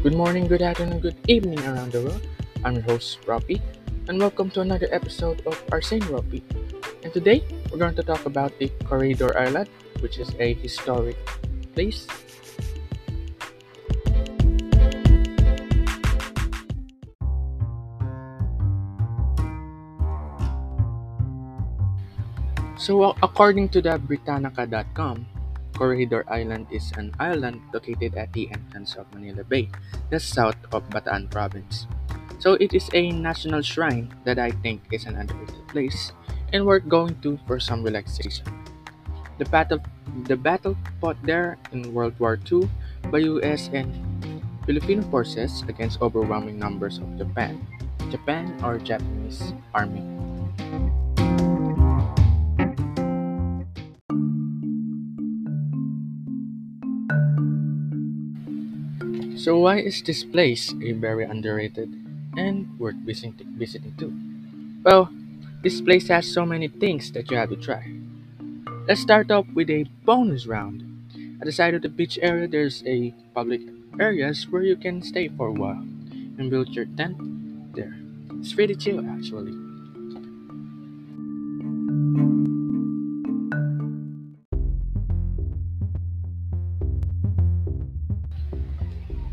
Good morning, good afternoon, good evening around the world. I'm your host, Robbie, and welcome to another episode of Saint Robbie. And today, we're going to talk about the Corregidor Island, which is a historic place. So, according to the Britannica.com, Corregidor Island is an island located at the entrance of Manila Bay, just south of Bataan Province. So it is a national shrine that I think is an underrated place and worth going to for some relaxation. The battle the battle fought there in World War II by US and Filipino forces against overwhelming numbers of Japan. Japan or Japanese army. So why is this place a very underrated and worth visiting, visiting too? Well, this place has so many things that you have to try. Let's start off with a bonus round. At the side of the beach area, there's a public areas where you can stay for a while and build your tent there. It's pretty chill actually.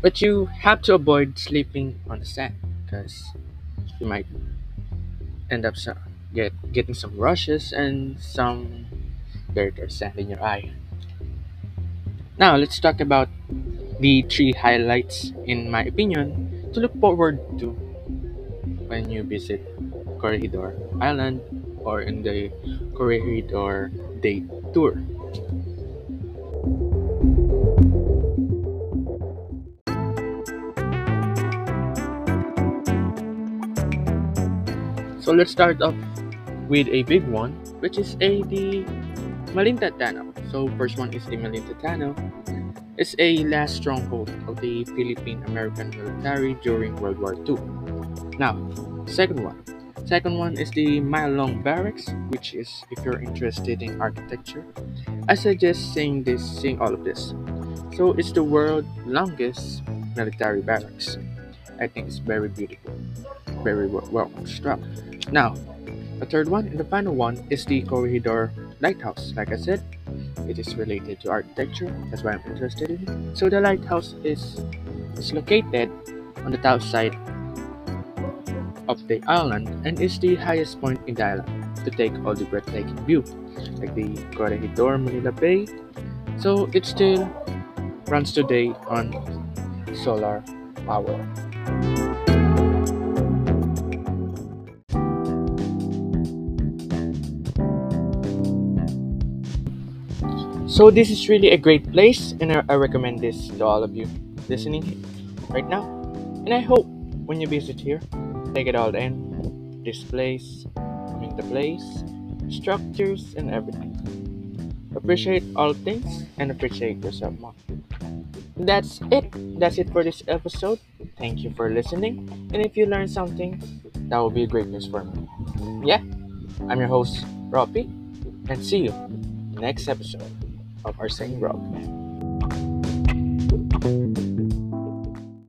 But you have to avoid sleeping on the sand because you might end up so- get getting some rushes and some dirt or sand in your eye. Now let's talk about the three highlights, in my opinion, to look forward to when you visit Corregidor Island or in the Corregidor Day Tour. So let's start off with a big one, which is a the Malinta Tunnel. So first one is the Malinta Tunnel. It's a last stronghold of the Philippine American military during World War II. Now, second one. Second one is the Mile-Long Barracks, which is if you're interested in architecture. I suggest seeing this, seeing all of this. So it's the world's longest military barracks. I think it's very beautiful, very well constructed. Now, the third one and the final one is the Corregidor Lighthouse. Like I said, it is related to architecture. That's why I'm interested in it. So the lighthouse is is located on the south side of the island and is the highest point in the island to take all the breathtaking view, like the Corregidor Manila Bay. So it still runs today on solar power. So this is really a great place, and I, I recommend this to all of you listening right now. And I hope when you visit here, take it all in. This place, I mean the place, structures, and everything. Appreciate all things and appreciate yourself more. That's it. That's it for this episode. Thank you for listening. And if you learned something, that will be a great news for me. Yeah, I'm your host, Robbie, and see you next episode of our Saying Rob.